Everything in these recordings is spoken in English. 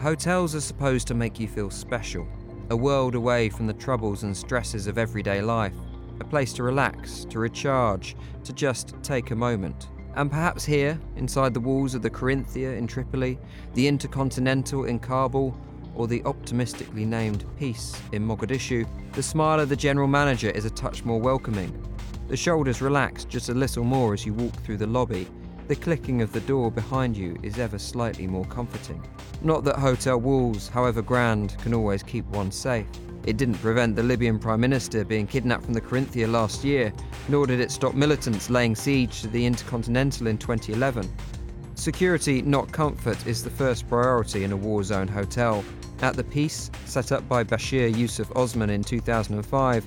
Hotels are supposed to make you feel special, a world away from the troubles and stresses of everyday life, a place to relax, to recharge, to just take a moment. And perhaps here, inside the walls of the Corinthia in Tripoli, the Intercontinental in Kabul, or the optimistically named Peace in Mogadishu, the smile of the general manager is a touch more welcoming. The shoulders relax just a little more as you walk through the lobby. The clicking of the door behind you is ever slightly more comforting. Not that hotel walls, however grand, can always keep one safe. It didn't prevent the Libyan Prime Minister being kidnapped from the Corinthia last year, nor did it stop militants laying siege to the Intercontinental in 2011. Security, not comfort, is the first priority in a war zone hotel. At the Peace, set up by Bashir Yusuf Osman in 2005,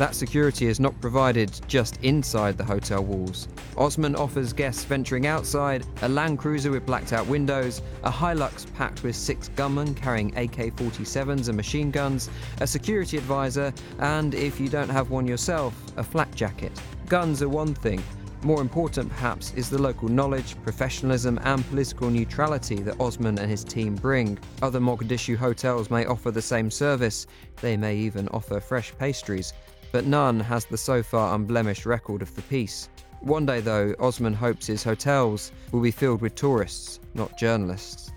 that security is not provided just inside the hotel walls. Osman offers guests venturing outside a Land Cruiser with blacked out windows, a Hilux packed with six gunmen carrying AK 47s and machine guns, a security advisor, and if you don't have one yourself, a flak jacket. Guns are one thing, more important, perhaps, is the local knowledge, professionalism, and political neutrality that Osman and his team bring. Other Mogadishu hotels may offer the same service, they may even offer fresh pastries, but none has the so far unblemished record of the peace. One day, though, Osman hopes his hotels will be filled with tourists, not journalists.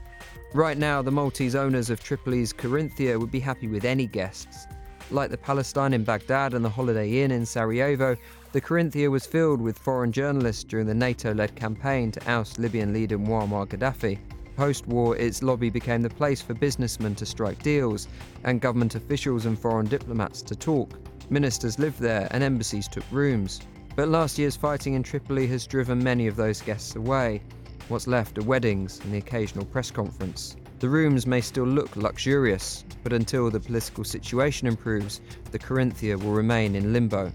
Right now, the Maltese owners of Tripoli's Corinthia would be happy with any guests. Like the Palestine in Baghdad and the Holiday Inn in Sarajevo, the Corinthia was filled with foreign journalists during the NATO led campaign to oust Libyan leader Muammar Gaddafi. Post war, its lobby became the place for businessmen to strike deals, and government officials and foreign diplomats to talk. Ministers lived there, and embassies took rooms. But last year's fighting in Tripoli has driven many of those guests away. What's left are weddings and the occasional press conference. The rooms may still look luxurious, but until the political situation improves, the Corinthia will remain in limbo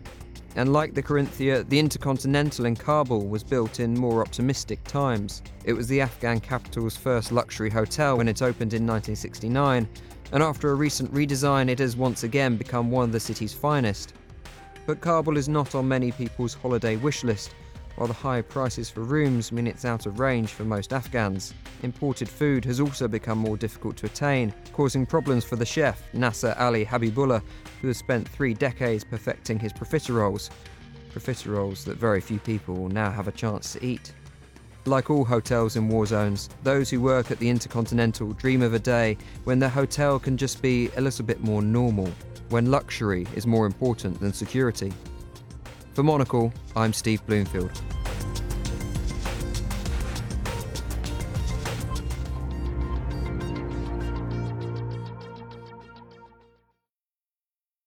and like the Corinthia, the Intercontinental in Kabul was built in more optimistic times. It was the Afghan capital's first luxury hotel when it opened in 1969, and after a recent redesign, it has once again become one of the city's finest. But Kabul is not on many people's holiday wish list, while the high prices for rooms mean it's out of range for most Afghans. Imported food has also become more difficult to attain, causing problems for the chef, Nasser Ali Habibullah, who has spent three decades perfecting his profiteroles. Profiteroles that very few people will now have a chance to eat. Like all hotels in war zones, those who work at the Intercontinental dream of a day when their hotel can just be a little bit more normal, when luxury is more important than security. For Monocle, I'm Steve Bloomfield.